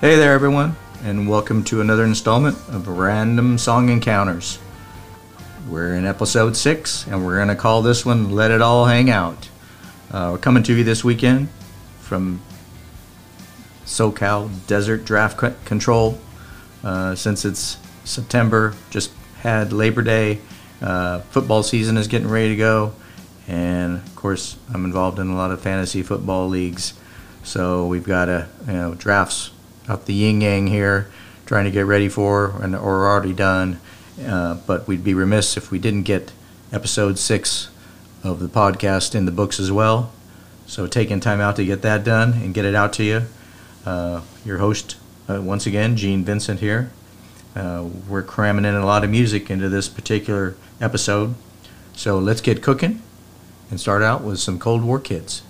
Hey there, everyone, and welcome to another installment of Random Song Encounters. We're in episode six, and we're going to call this one Let It All Hang Out. Uh, we're coming to you this weekend from SoCal Desert Draft Control. Uh, since it's September, just had Labor Day, uh, football season is getting ready to go, and of course, I'm involved in a lot of fantasy football leagues. So we've got a you know drafts out the yin yang here, trying to get ready for, and or already done. Uh, but we'd be remiss if we didn't get episode six of the podcast in the books as well. So taking time out to get that done and get it out to you. Uh, your host, uh, once again, Gene Vincent here. Uh, we're cramming in a lot of music into this particular episode. So let's get cooking and start out with some Cold War Kids.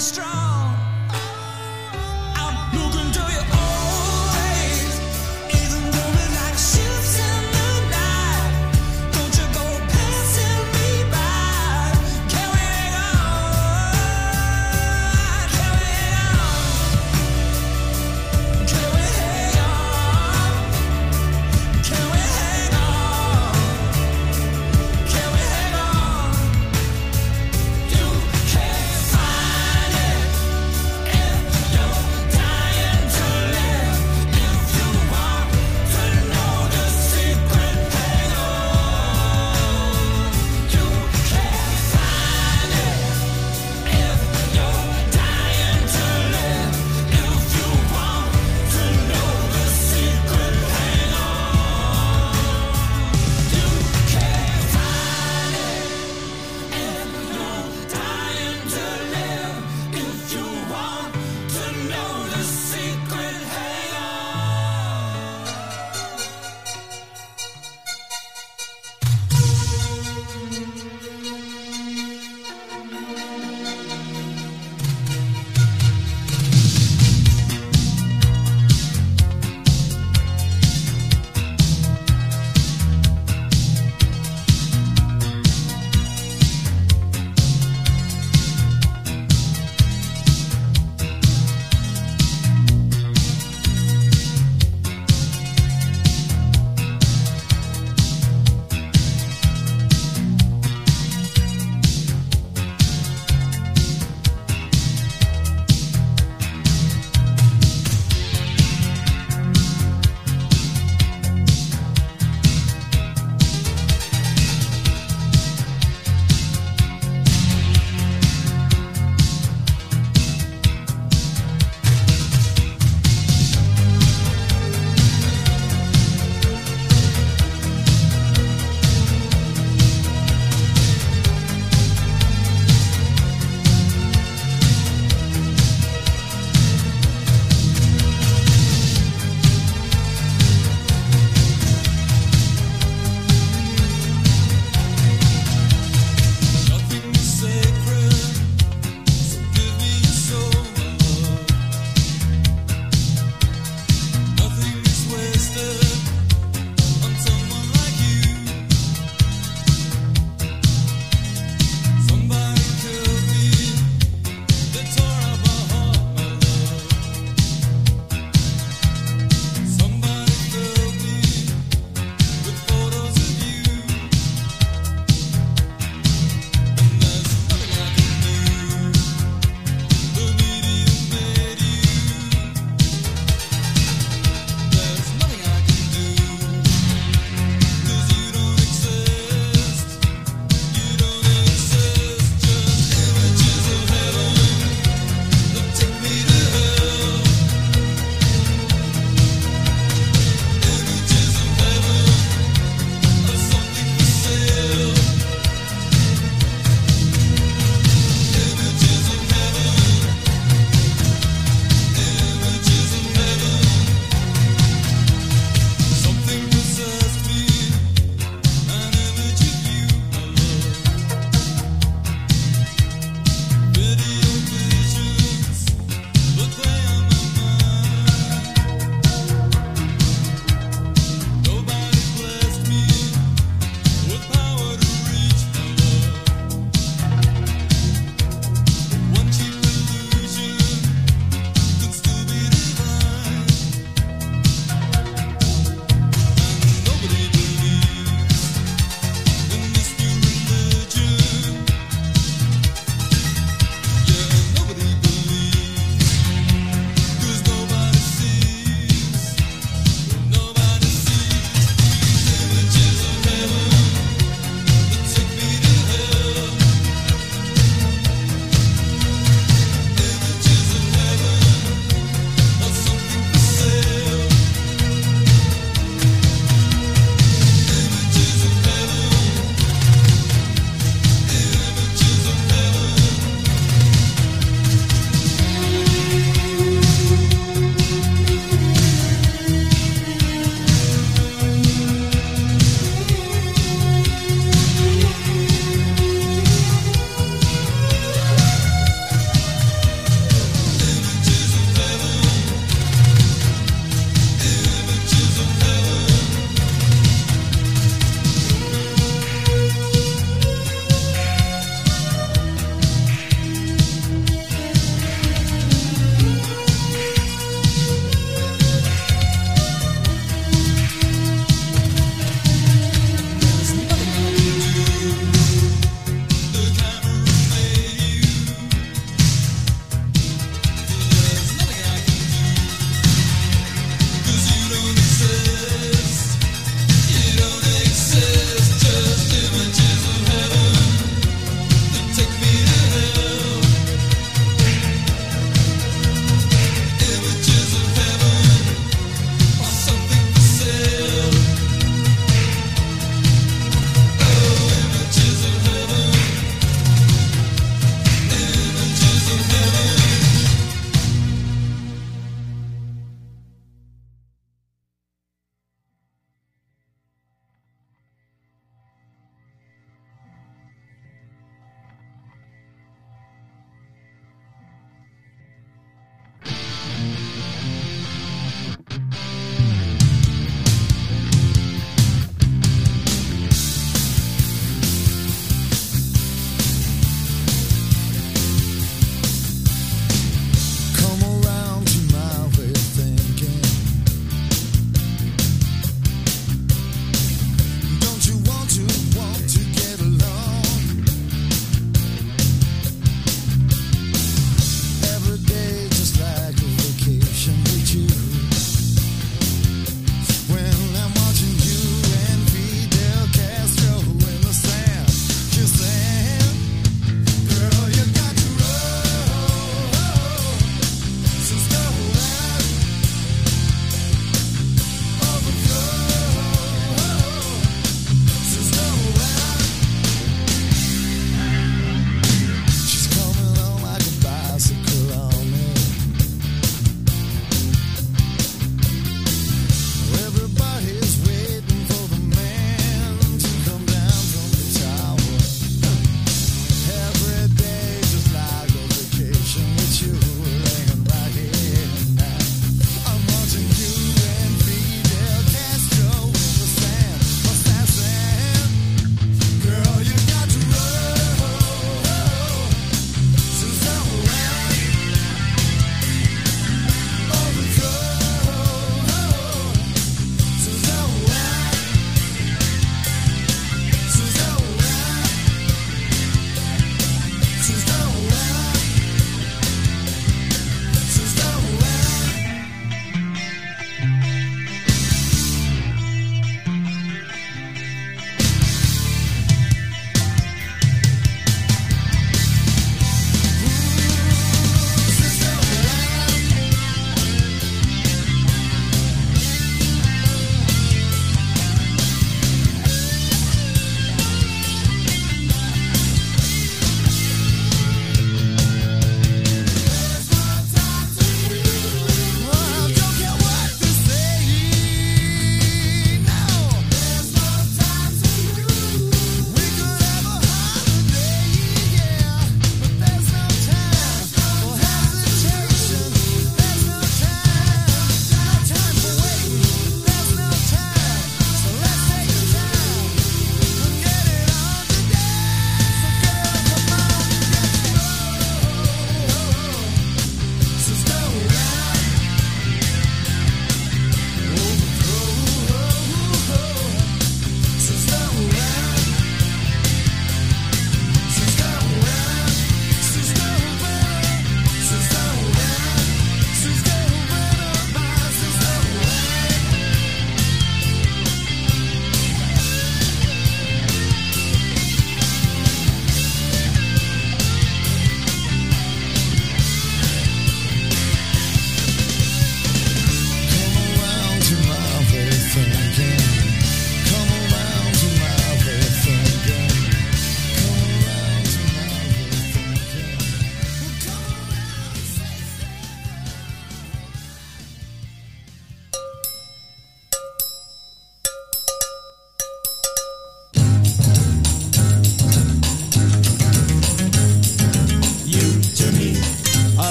strong.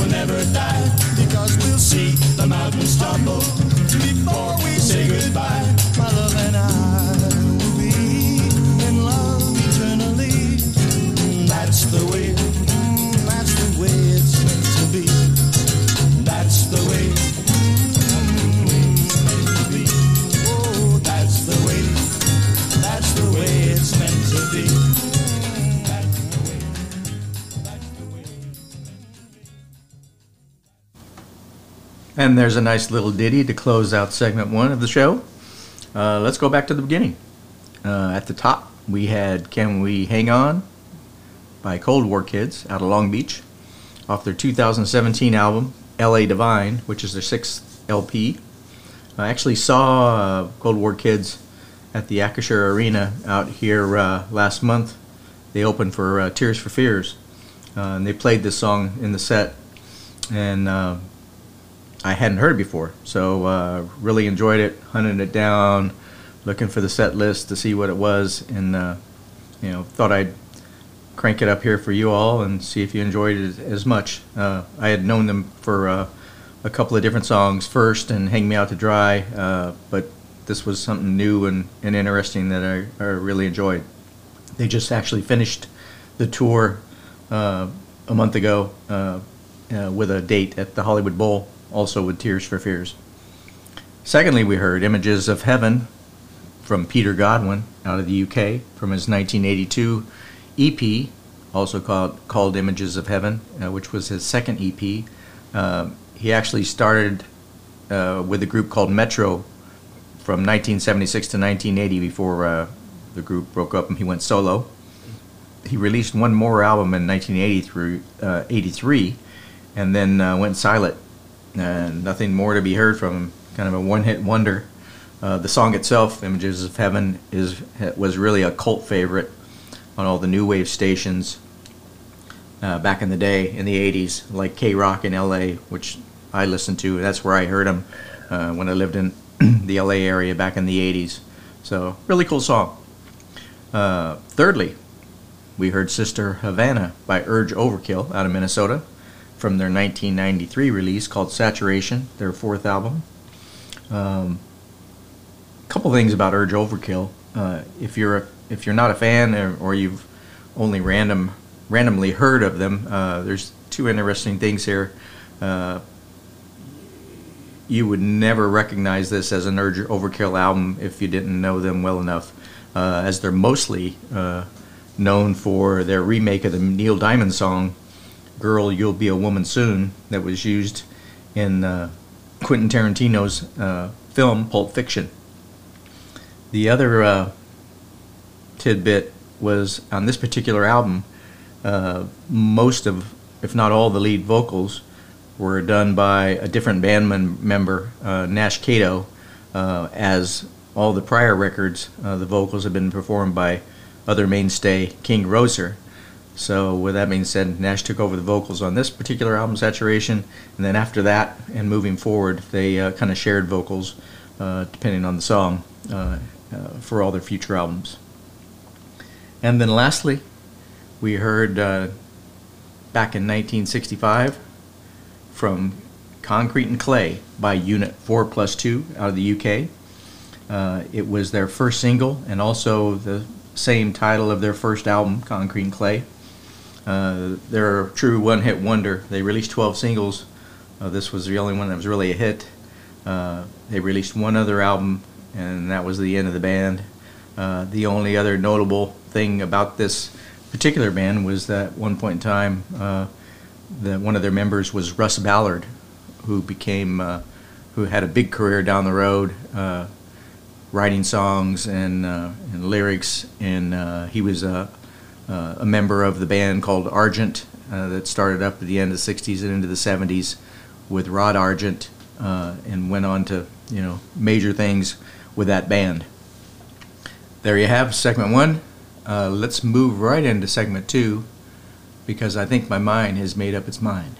Will never die. Because we'll see the mountains tumble And there's a nice little ditty to close out segment one of the show. Uh, let's go back to the beginning. Uh, at the top, we had Can We Hang On by Cold War Kids out of Long Beach off their 2017 album, LA Divine, which is their sixth LP. I actually saw uh, Cold War Kids at the Acrisure Arena out here uh, last month. They opened for uh, Tears for Fears, uh, and they played this song in the set. And I hadn't heard before, so uh, really enjoyed it. hunting it down, looking for the set list to see what it was, and uh, you know thought I'd crank it up here for you all and see if you enjoyed it as much. Uh, I had known them for uh, a couple of different songs first, and "Hang Me Out to Dry," uh, but this was something new and, and interesting that I, I really enjoyed. They just actually finished the tour uh, a month ago with a date at the Hollywood Bowl, also with Tears for Fears. Secondly, we heard Images of Heaven from Peter Godwin out of the UK from his 1982 EP, also called, called Images of Heaven, uh, which was his second EP. Uh, he actually started uh, with a group called Metro from 1976 to 1980 before uh, the group broke up and he went solo. He released one more album in 1980 through uh, 83 and then uh, went silent. And nothing more to be heard from him. Kind of a one-hit wonder. Uh, the song itself, "Images of Heaven," is was really a cult favorite on all the new wave stations uh, back in the day in the 80s, like KROQ in LA, which I listened to. That's where I heard him uh, when I lived in the LA area back in the 80s. So, really cool song. Uh, thirdly, we heard Sister Havana by Urge Overkill out of Minnesota from their 1993 release called Saturation, their fourth album. Um, couple things about Urge Overkill. Uh, if you're a, if you're not a fan or, or you've only random randomly heard of them, uh, there's two interesting things here. Uh, you would never recognize this as an Urge Overkill album if you didn't know them well enough, uh, as they're mostly uh, known for their remake of the Neil Diamond song "Girl, You'll Be a Woman Soon" that was used in uh, Quentin Tarantino's uh, film Pulp Fiction. The other uh, tidbit was on this particular album, uh, most of, if not all, the lead vocals were done by a different band member, uh, Nash Kato, uh, as all the prior records, the vocals have been performed by other mainstay King Roeser. So, with that being said, Nash took over the vocals on this particular album, Saturation, and then after that and moving forward, they uh, kind of shared vocals uh, depending on the song uh, uh, for all their future albums. And then lastly, we heard uh, back in 1965 from Concrete and Clay by Unit 4 Plus 2 out of the UK. Uh, it was their first single and also the same title of their first album, Concrete and Clay. Uh, they're a true one hit wonder. They released 12 singles. Uh, this was the only one that was really a hit. Uh, they released one other album, and that was the end of the band. Uh, the only other notable thing about this particular band was that at one point in time, uh, one of their members was Russ Ballard, who became, who had a big career down the road, writing songs and, and lyrics, and he was a, uh, a member of the band called Argent uh, that started up at the end of the '60s and into the '70s with Rod Argent, uh, and went on to you know major things with that band. There you have segment one. Uh, let's move right into segment two because I think my mind has made up its mind.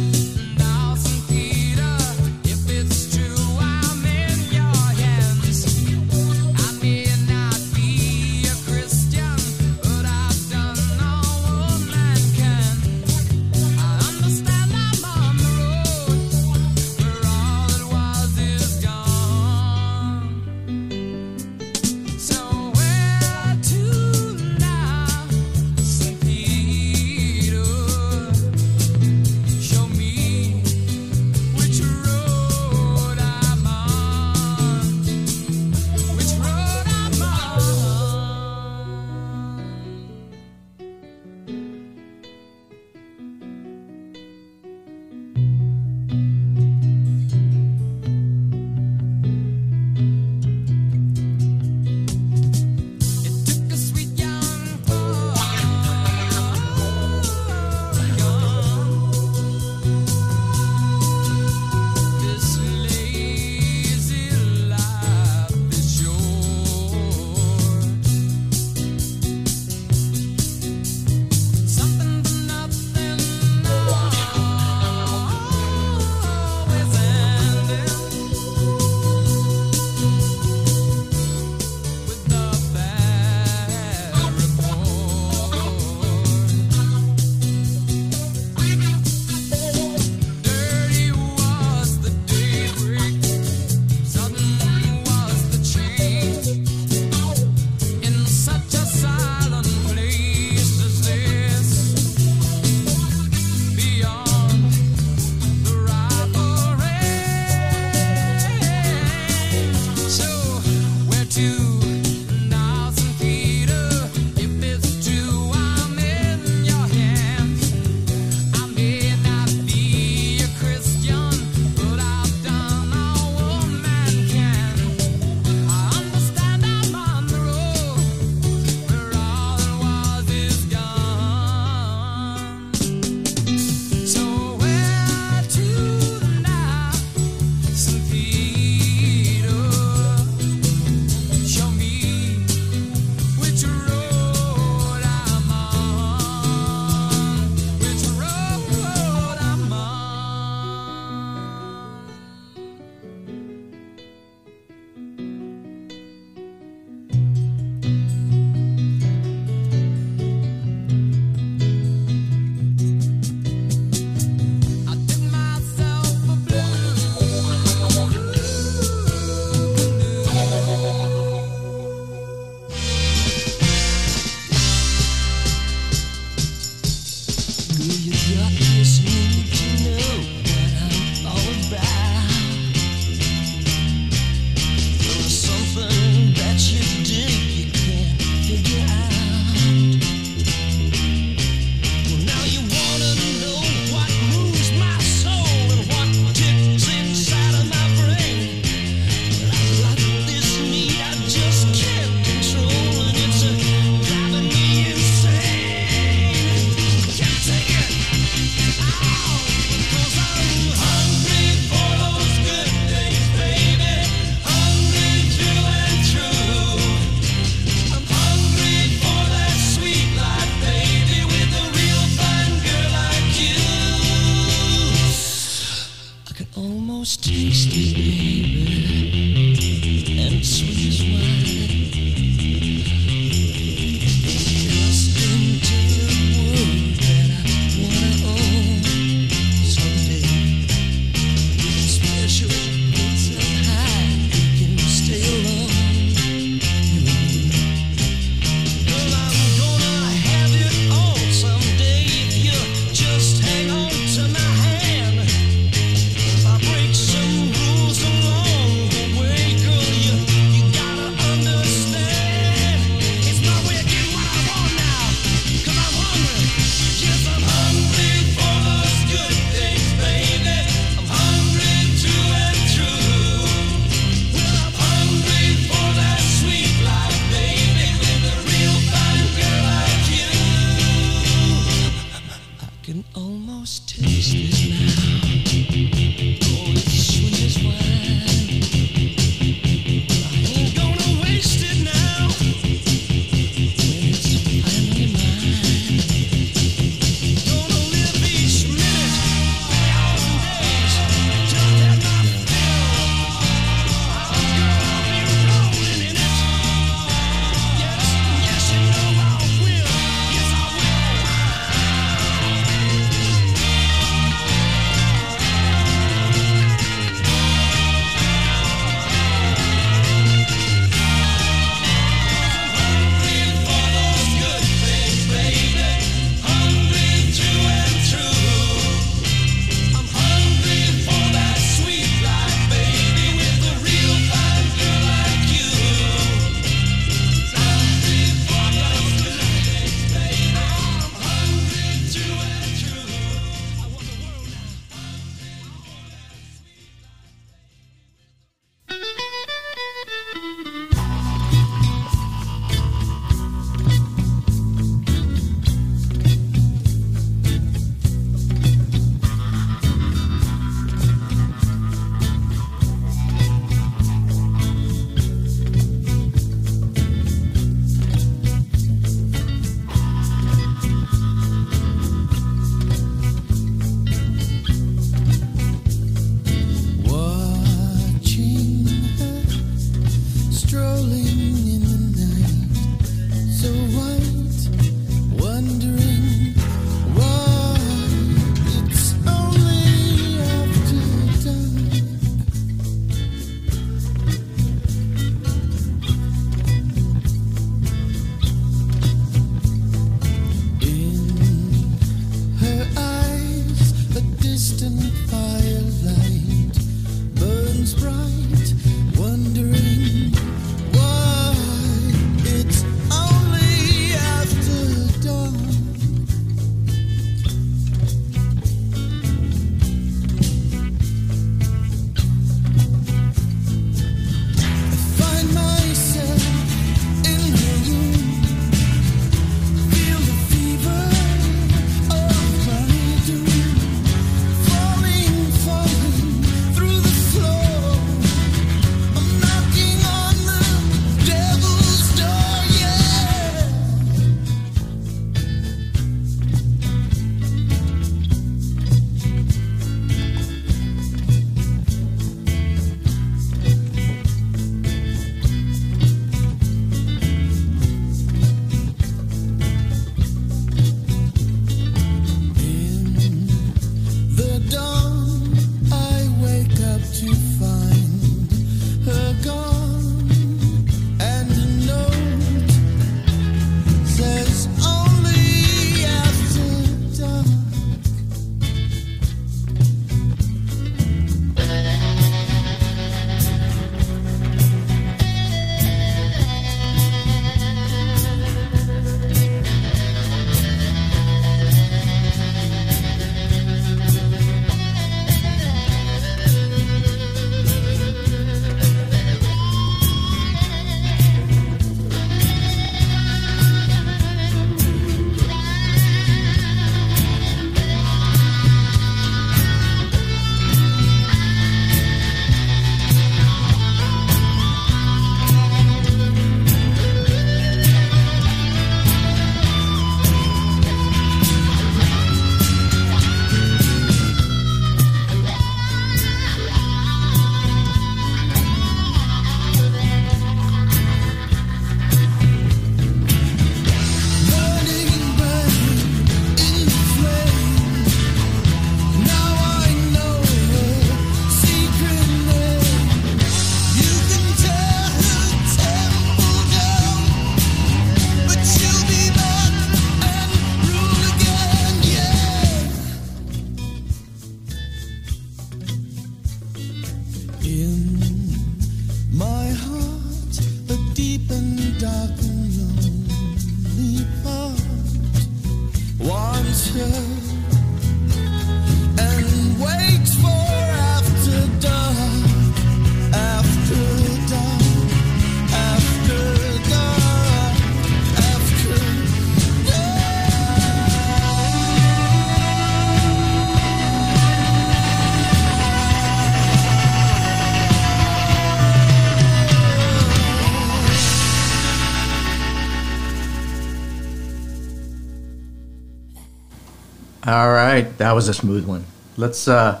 That was a smooth one. Let's uh,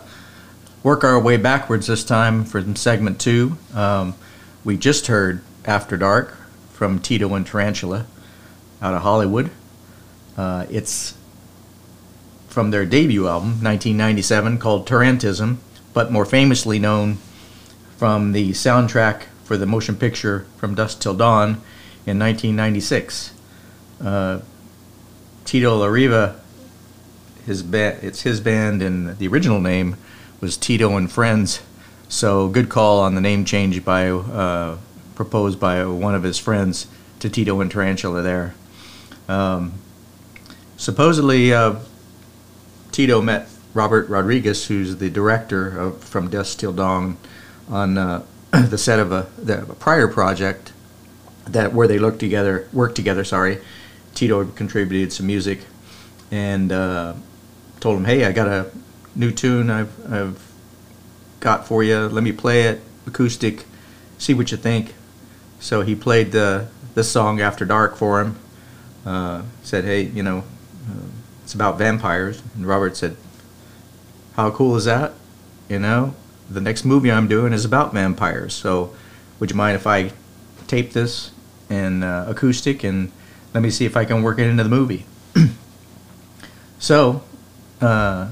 work our way backwards this time for segment two. Um, we just heard After Dark from Tito and Tarantula out of Hollywood. Uh, it's from their debut album, 1997, called Tarantism, but more famously known from the soundtrack for the motion picture From Dusk Till Dawn in 1996. Uh, Tito Larriva his band it's his band and the original name was Tito and Friends. So good call on the name change by uh, proposed by one of his friends to Tito and Tarantula there. Um, supposedly uh, Tito met Robert Rodriguez who's the director of From Dusk Till Dawn on uh, the set of a, the, a prior project that where they looked together worked together sorry. Tito contributed some music and uh, told him, "Hey, I got a new tune I've I've got for you. Let me play it acoustic. See what you think." So he played the this song After Dark for him. Uh, said, "Hey, you know, uh, it's about vampires." And Robert said, "How cool is that? You know, the next movie I'm doing is about vampires. So, would you mind if I tape this in uh, acoustic and let me see if I can work it into the movie?" so uh,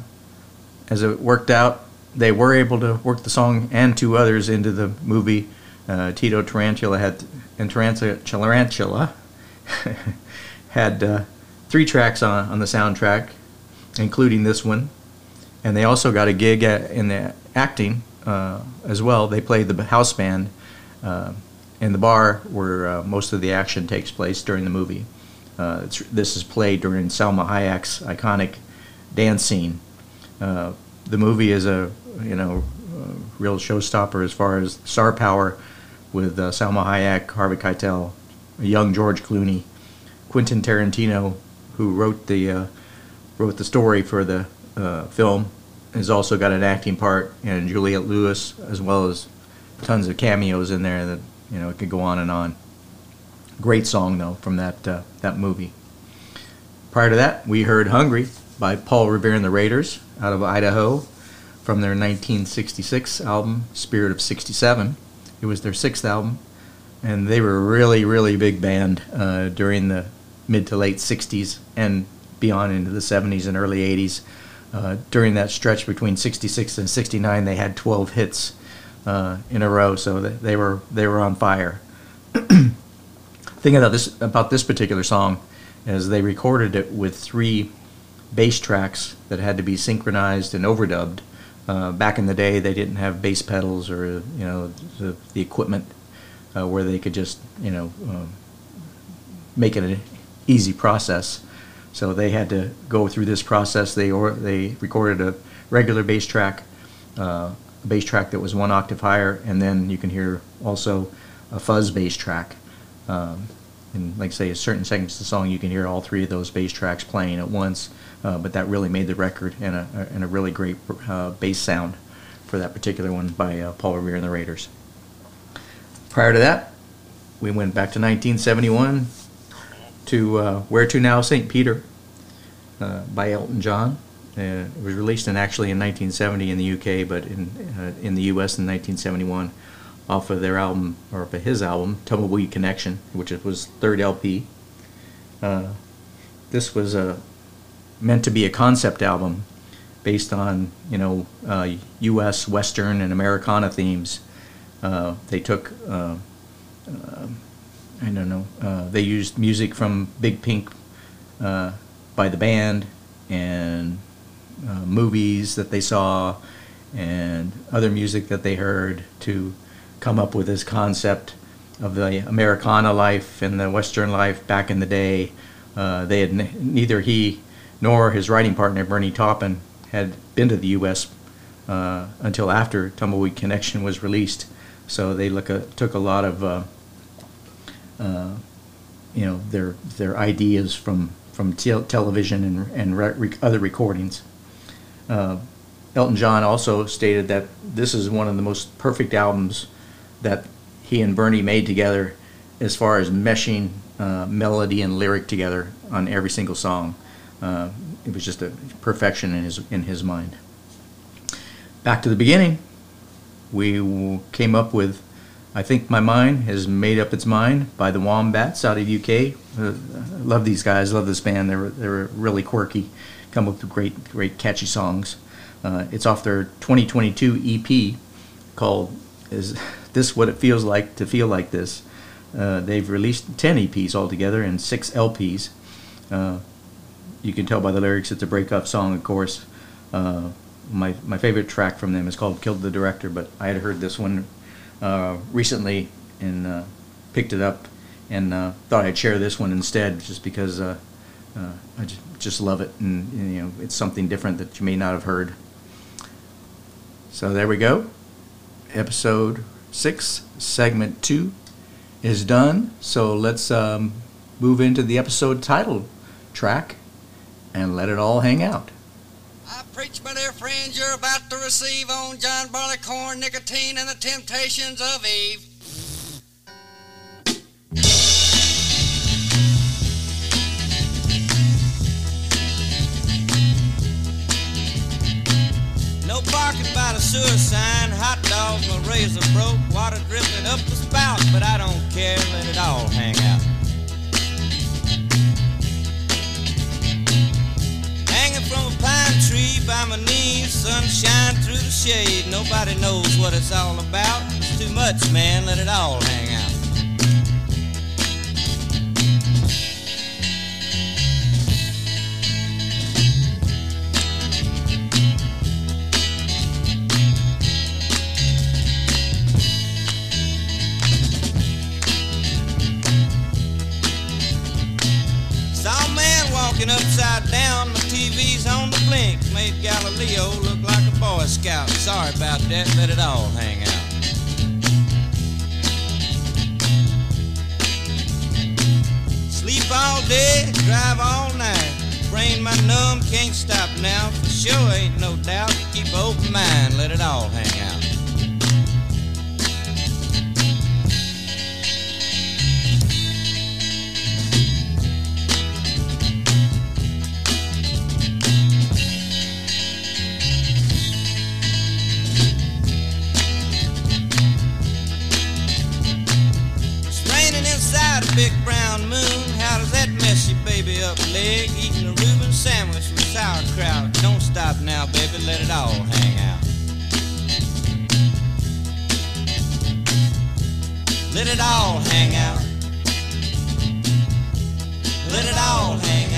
as it worked out, they were able to work the song and two others into the movie. Uh, Tito Tarantula had and Tarantula, Tarantula had uh, three tracks on on the soundtrack, including this one, and they also got a gig at, in the acting uh, as well. They played the house band uh, in the bar where uh, most of the action takes place during the movie. Uh, this is played during Salma Hayek's iconic dance scene. Uh, the movie is a you know a real showstopper as far as star power, with uh, Salma Hayek, Harvey Keitel, young George Clooney, Quentin Tarantino, who wrote the uh, wrote the story for the uh, film, has also got an acting part, and Juliette Lewis, as well as tons of cameos in there that you know it could go on and on. Great song though from that uh, that movie. Prior to that, we heard "Hungry" by Paul Revere and the Raiders out of Idaho from their 1966 album Spirit of 67. It was their sixth album, and they were a really, really big band uh, during the mid to late 60s and beyond into the 70s and early 80s. Uh, during that stretch between 66 and 69, they had 12 hits uh, in a row, so they were they were on fire. Thing about this about this particular song is they recorded it with three bass tracks that had to be synchronized and overdubbed. Uh, back in the day, they didn't have bass pedals or you know the, the equipment uh, where they could just you know um, make it an easy process. So they had to go through this process. They or they recorded a regular bass track, uh, a bass track that was one octave higher, and then you can hear also a fuzz bass track. Um, and like I say, a certain segments of the song, you can hear all three of those bass tracks playing at once. Uh, but that really made the record and a, and a really great uh, bass sound for that particular one by uh, Paul Revere and the Raiders. Prior to that, we went back to 1971 to uh, Where to Now, St. Peter uh, by Elton John. Uh, it was released in actually in 1970 in the UK, but in in the US in 1971 off of their album or of his album Tumbleweed Connection, which was third LP. this was a meant to be a concept album based on you know uh, U.S. Western and Americana themes. Uh, they took uh, uh I don't know uh, they used music from Big Pink uh, by the band and movies that they saw and other music that they heard to come up with this concept of the Americana life and the Western life back in the day. They had neither he nor his writing partner Bernie Taupin had been to the U.S. Uh, until after Tumbleweed Connection was released. So they a, took a lot of uh, uh, you know their their ideas from from te- television and and re- other recordings. Uh, Elton John also stated that this is one of the most perfect albums that he and Bernie made together, as far as meshing uh, melody and lyric together on every single song. Uh, it was just a perfection in his in his mind. Back to the beginning, we came up with I think my mind has made up its mind by the Wombats out of UK. Uh, love these guys. Love this band. They're they're really quirky. Come up with great great catchy songs. Uh, it's off their 2022 EP called "Is This What It Feels Like to Feel Like This." Uh, they've released 10 EPs altogether and six LPs. You can tell by the lyrics it's a breakup song, of course. Uh, my my favorite track from them is called "Killed the Director," but I had heard this one uh, recently and uh, picked it up and uh, thought I'd share this one instead, just because uh, I just, just love it and, you know it's something different that you may not have heard. So there we go. Episode six, segment two, is done. So let's um, move into the episode title track and let it all hang out. I preach, my dear friends, you're about to receive on John Barleycorn, nicotine, and the temptations of Eve. No barking by the sewer sign, hot dogs, my razor broke, water dripping up the spout, but I don't care, let it all hang out. From a pine tree by my knees, sunshine through the shade. Nobody knows what it's all about. It's too much, man, let it all hang out. Made Galileo look like a Boy Scout. Sorry about that, let it all hang out. Sleep all day, drive all night. Brain my numb, can't stop now. For sure ain't no doubt. Keep open mind, let it all hang out. Sauerkraut. Don't stop now, baby, let it all hang out. Let it all hang out. Let it all hang out.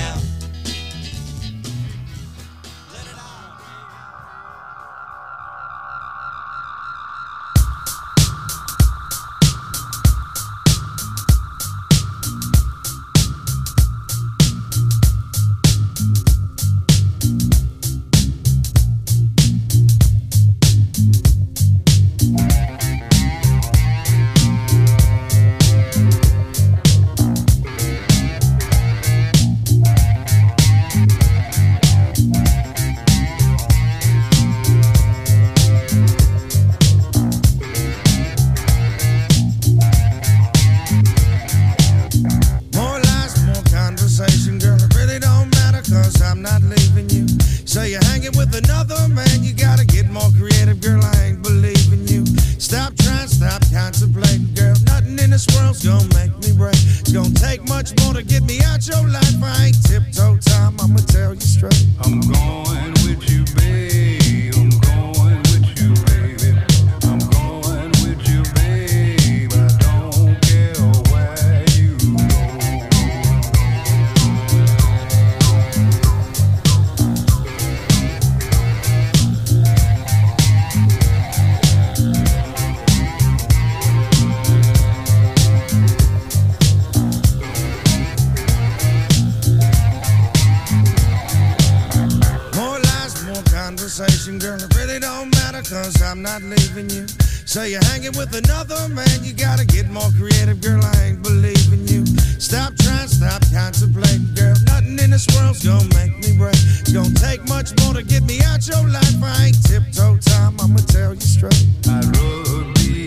World's gonna make me break. Gonna take much more to get me out your life. I ain't tiptoe time, I'ma tell you straight. I rub these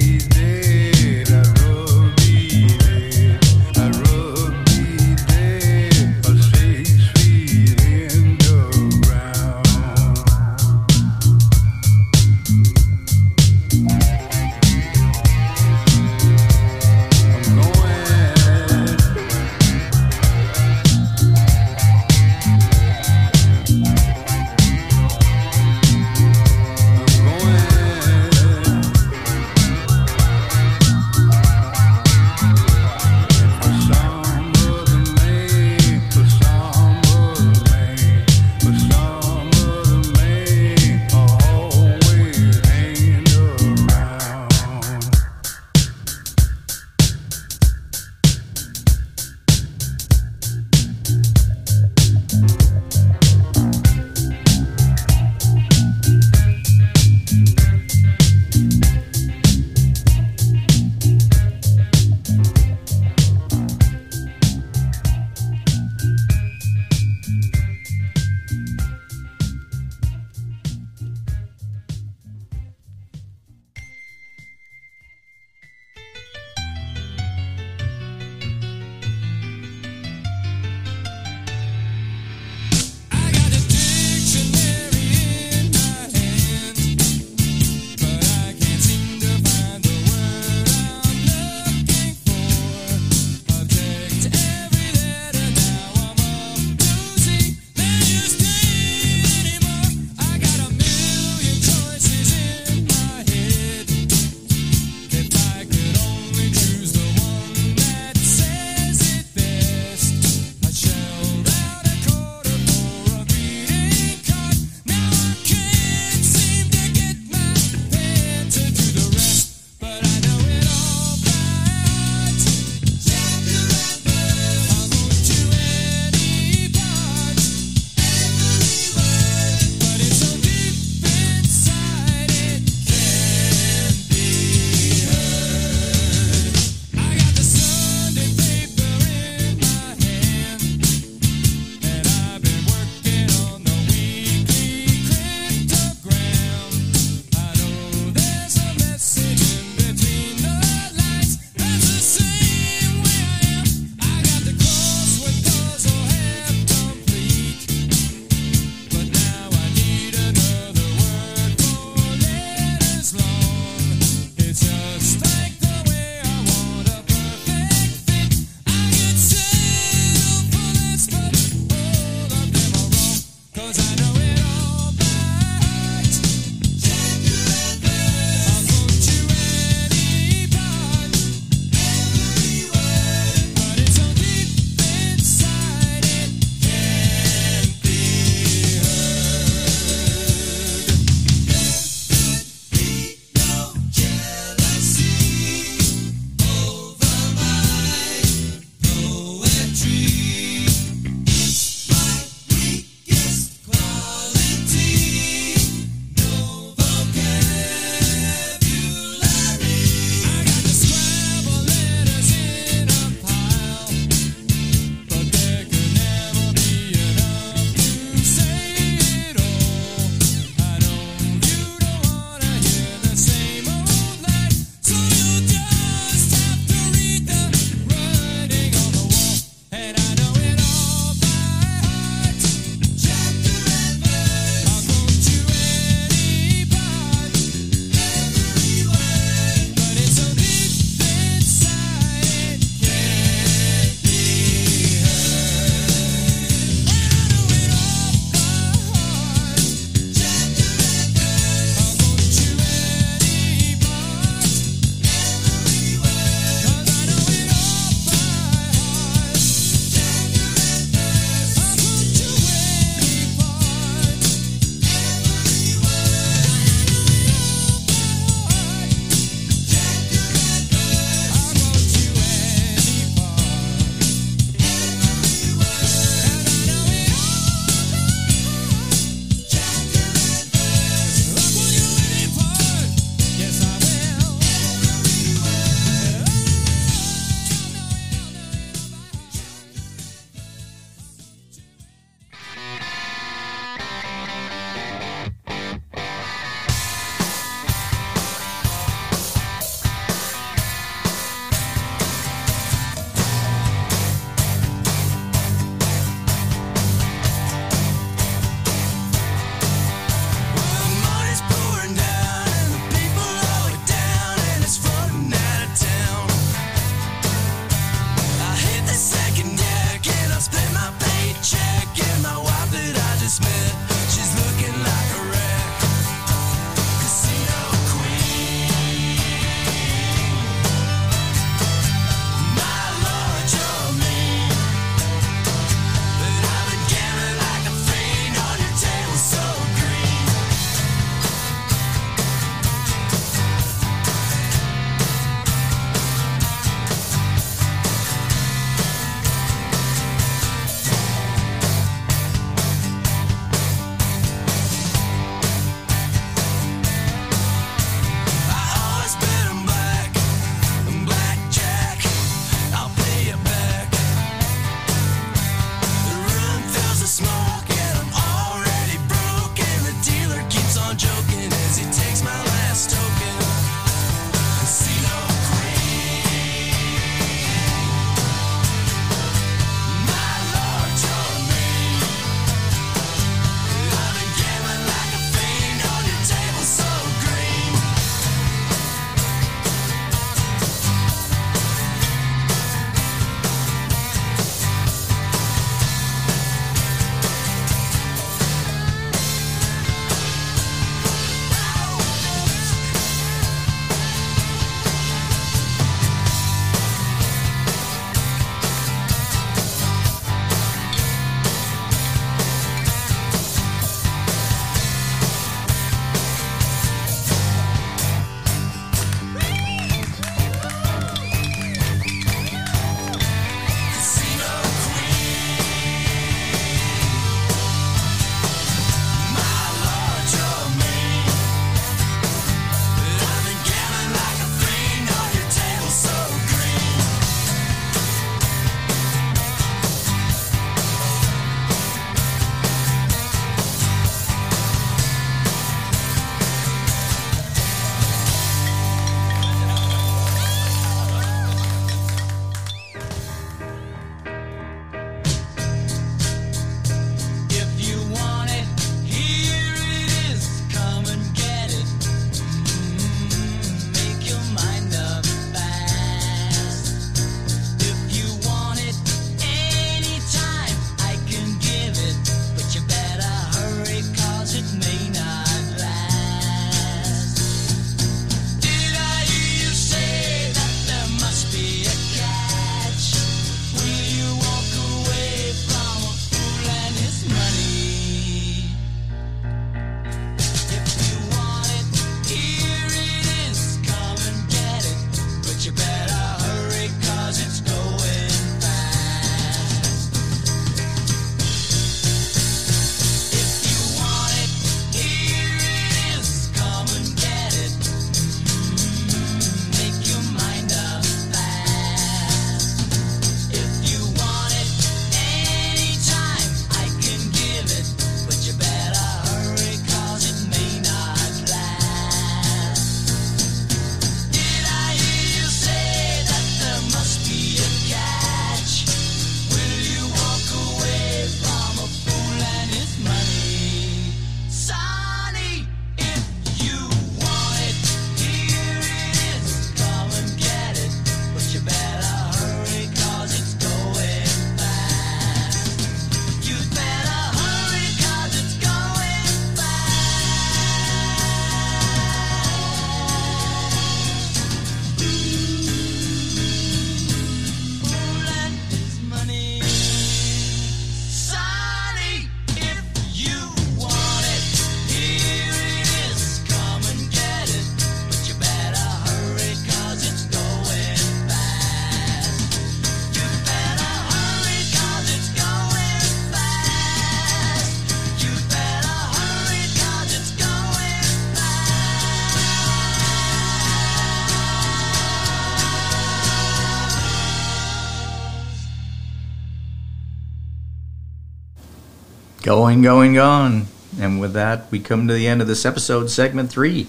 Going, going, gone. And with that, we come to the end of this episode, segment three.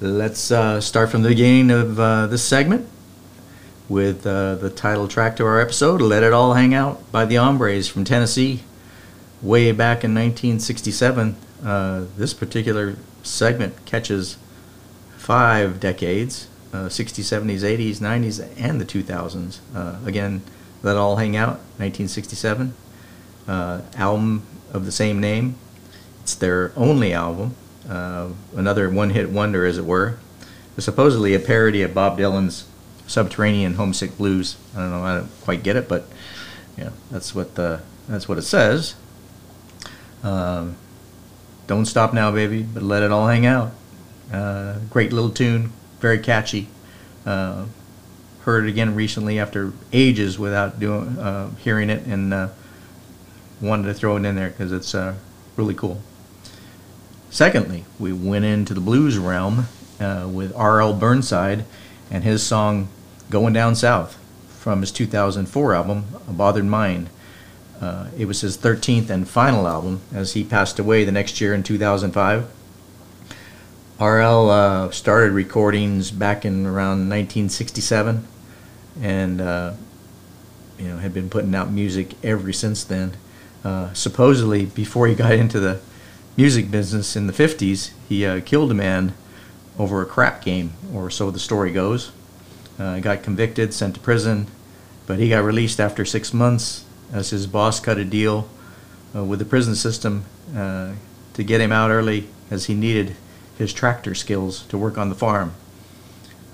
Let's uh, start from the beginning of uh, this segment with uh, the title track to our episode, Let It All Hang Out by the Hombres from Tennessee. Way back in 1967, uh, this particular segment catches five decades uh, 60s, 70s, 80s, 90s, and the 2000s. Uh, again, Let It All Hang Out, 1967. Uh, album of the same name. It's their only album, uh, another one hit wonder, as it were. Supposedly a parody of Bob Dylan's Subterranean Homesick Blues. I don't know, I don't quite get it, but yeah, that's what the that's what it says. Um, don't stop now, baby, but let it all hang out. Uh, great little tune, very catchy. Uh, heard it again recently after ages without doing uh, hearing it, and uh, wanted to throw it in there because it's uh, really cool. Secondly, we went into the blues realm uh, with R.L. Burnside and his song "Going Down South" from his 2004 album "A Bothered Mind." Uh, it was his 13th and final album, as he passed away the next year in 2005. RL uh, started recordings back in around 1967, and uh, you know had been putting out music ever since then. Uh, supposedly, before he got into the music business in the 50s, he uh, killed a man over a crap game, or so the story goes. Uh, got convicted, sent to prison, but he got released after six months as his boss cut a deal uh, with the prison system uh, to get him out early as he needed his tractor skills to work on the farm.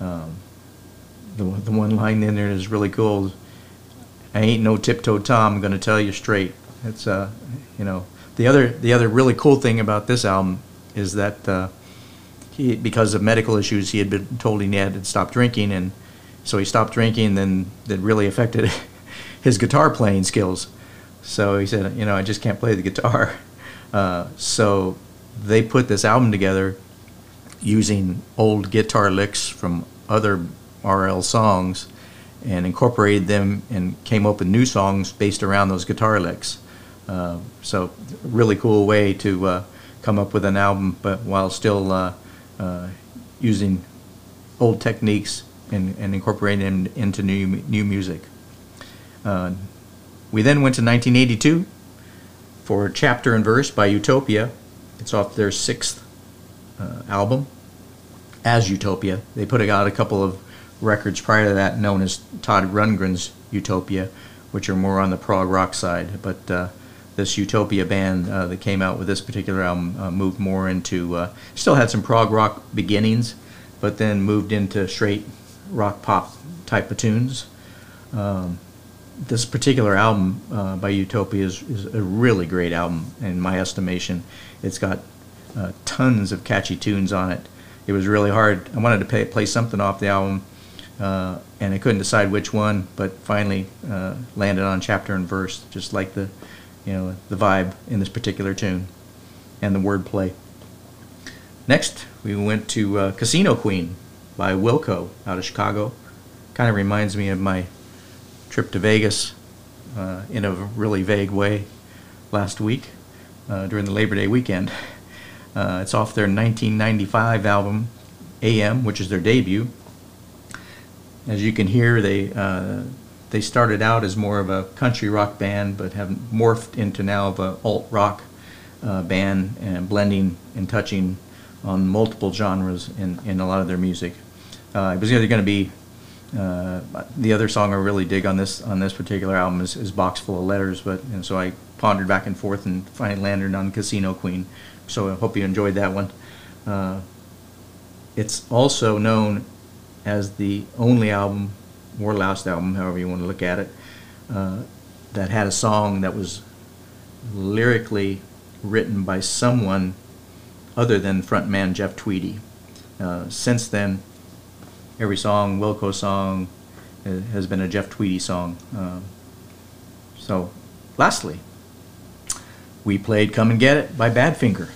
Um, the, the one line in there is really cool. I ain't no tiptoe Tom. I'm gonna tell you straight. It's uh, you know, the other the other really cool thing about this album is that uh, he because of medical issues he had been told he had to stop drinking and so he stopped drinking. Then that really affected his guitar playing skills. So he said, you know, I just can't play the guitar. Uh, so they put this album together using old guitar licks from other RL songs and incorporated them and came up with new songs based around those guitar licks. Uh, so really cool way to uh, come up with an album, but while still uh, using old techniques and, and incorporating them into new new music. We then went to 1982 for Chapter and Verse by Utopia. It's off their sixth uh, album, as Utopia. They put out a couple of records prior to that known as Todd Rundgren's Utopia, which are more on the prog rock side. But uh, this Utopia band uh, that came out with this particular album uh, moved more into, uh, still had some prog rock beginnings, but then moved into straight rock pop type of tunes. Um, this particular album uh, by Utopia is, is a really great album in my estimation. It's got uh, tons of catchy tunes on it. It was really hard. I wanted to pay, play something off the album, uh, and I couldn't decide which one. But finally, landed on chapter and verse, just like the, you know, the vibe in this particular tune, and the wordplay. Next, we went to uh, Casino Queen by Wilco out of Chicago. Kind of reminds me of my trip to Vegas uh, in a really vague way last week uh, during the Labor Day weekend. Uh, it's off their 1995 album AM, which is their debut. As you can hear, they uh, they started out as more of a country rock band, but have morphed into now of a alt rock uh, band and blending and touching on multiple genres in, in a lot of their music. Uh, it was either going to be uh, the other song I really dig on this on this particular album is, is "Box Full of Letters," but and so I pondered back and forth and finally landed on "Casino Queen." So I hope you enjoyed that one. Uh, it's also known as the only album or last album, however you want to look at it, uh, that had a song that was lyrically written by someone other than frontman Jeff Tweedy. Uh, since then, every song, Wilco song, uh, has been a Jeff Tweedy song. Um, so, lastly, we played "Come and Get It" by Badfinger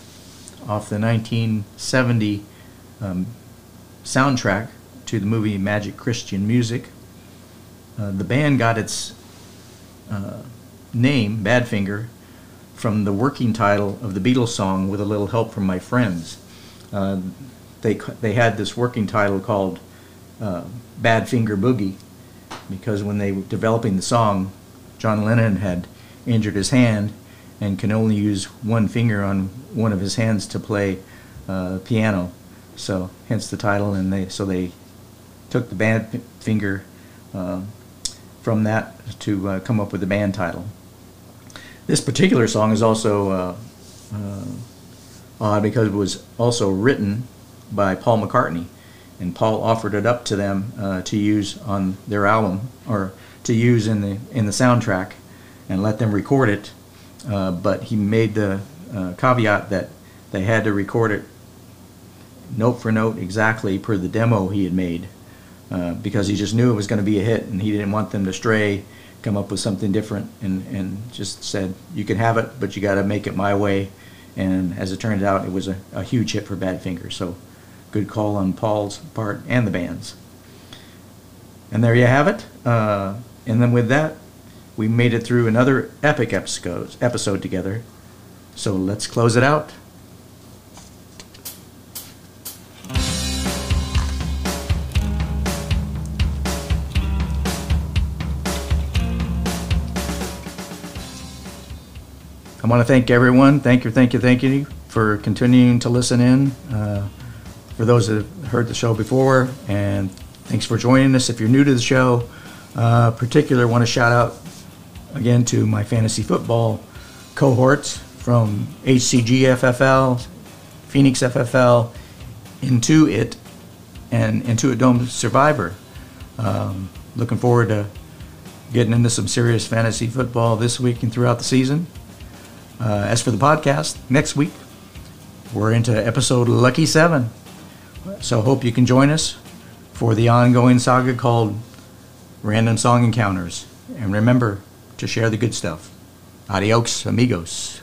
off the 1970 um, soundtrack to the movie Magic Christian Music. Uh, the band got its uh, name, Badfinger, from the working title of the Beatles song with a little help from my friends. Uh, they, they had this working title called uh, Bad Finger Boogie because when they were developing the song, John Lennon had injured his hand and can only use one finger on one of his hands to play uh, piano. So hence the title, and they so they took the band finger uh, from that to uh, come up with the band title. This particular song is also uh, uh, odd because it was also written by Paul McCartney, and Paul offered it up to them uh, to use on their album or to use in the in the soundtrack, and let them record it. Uh, but he made the uh, caveat that they had to record it note for note exactly per the demo he had made, uh, because he just knew it was going to be a hit, and he didn't want them to stray, come up with something different, and and just said you can have it, but you got to make it my way. And as it turned out, it was a, a huge hit for Badfinger. So, good call on Paul's part and the band's. And there you have it. Uh, and then with that, we made it through another epic episode, episode together. So let's close it out. I want to thank everyone. Thank you, thank you, thank you for continuing to listen in. Uh, for those that have heard the show before, and thanks for joining us. If you're new to the show, uh, particular want to shout out again to my fantasy football cohorts from HCG FFL, Phoenix FFL, Intuit, and Intuit Dome Survivor. Um, looking forward to getting into some serious fantasy football this week and throughout the season. Uh, as for the podcast, next week we're into episode Lucky Seven. So hope you can join us for the ongoing saga called Random Song Encounters. And remember to share the good stuff. Adios, amigos.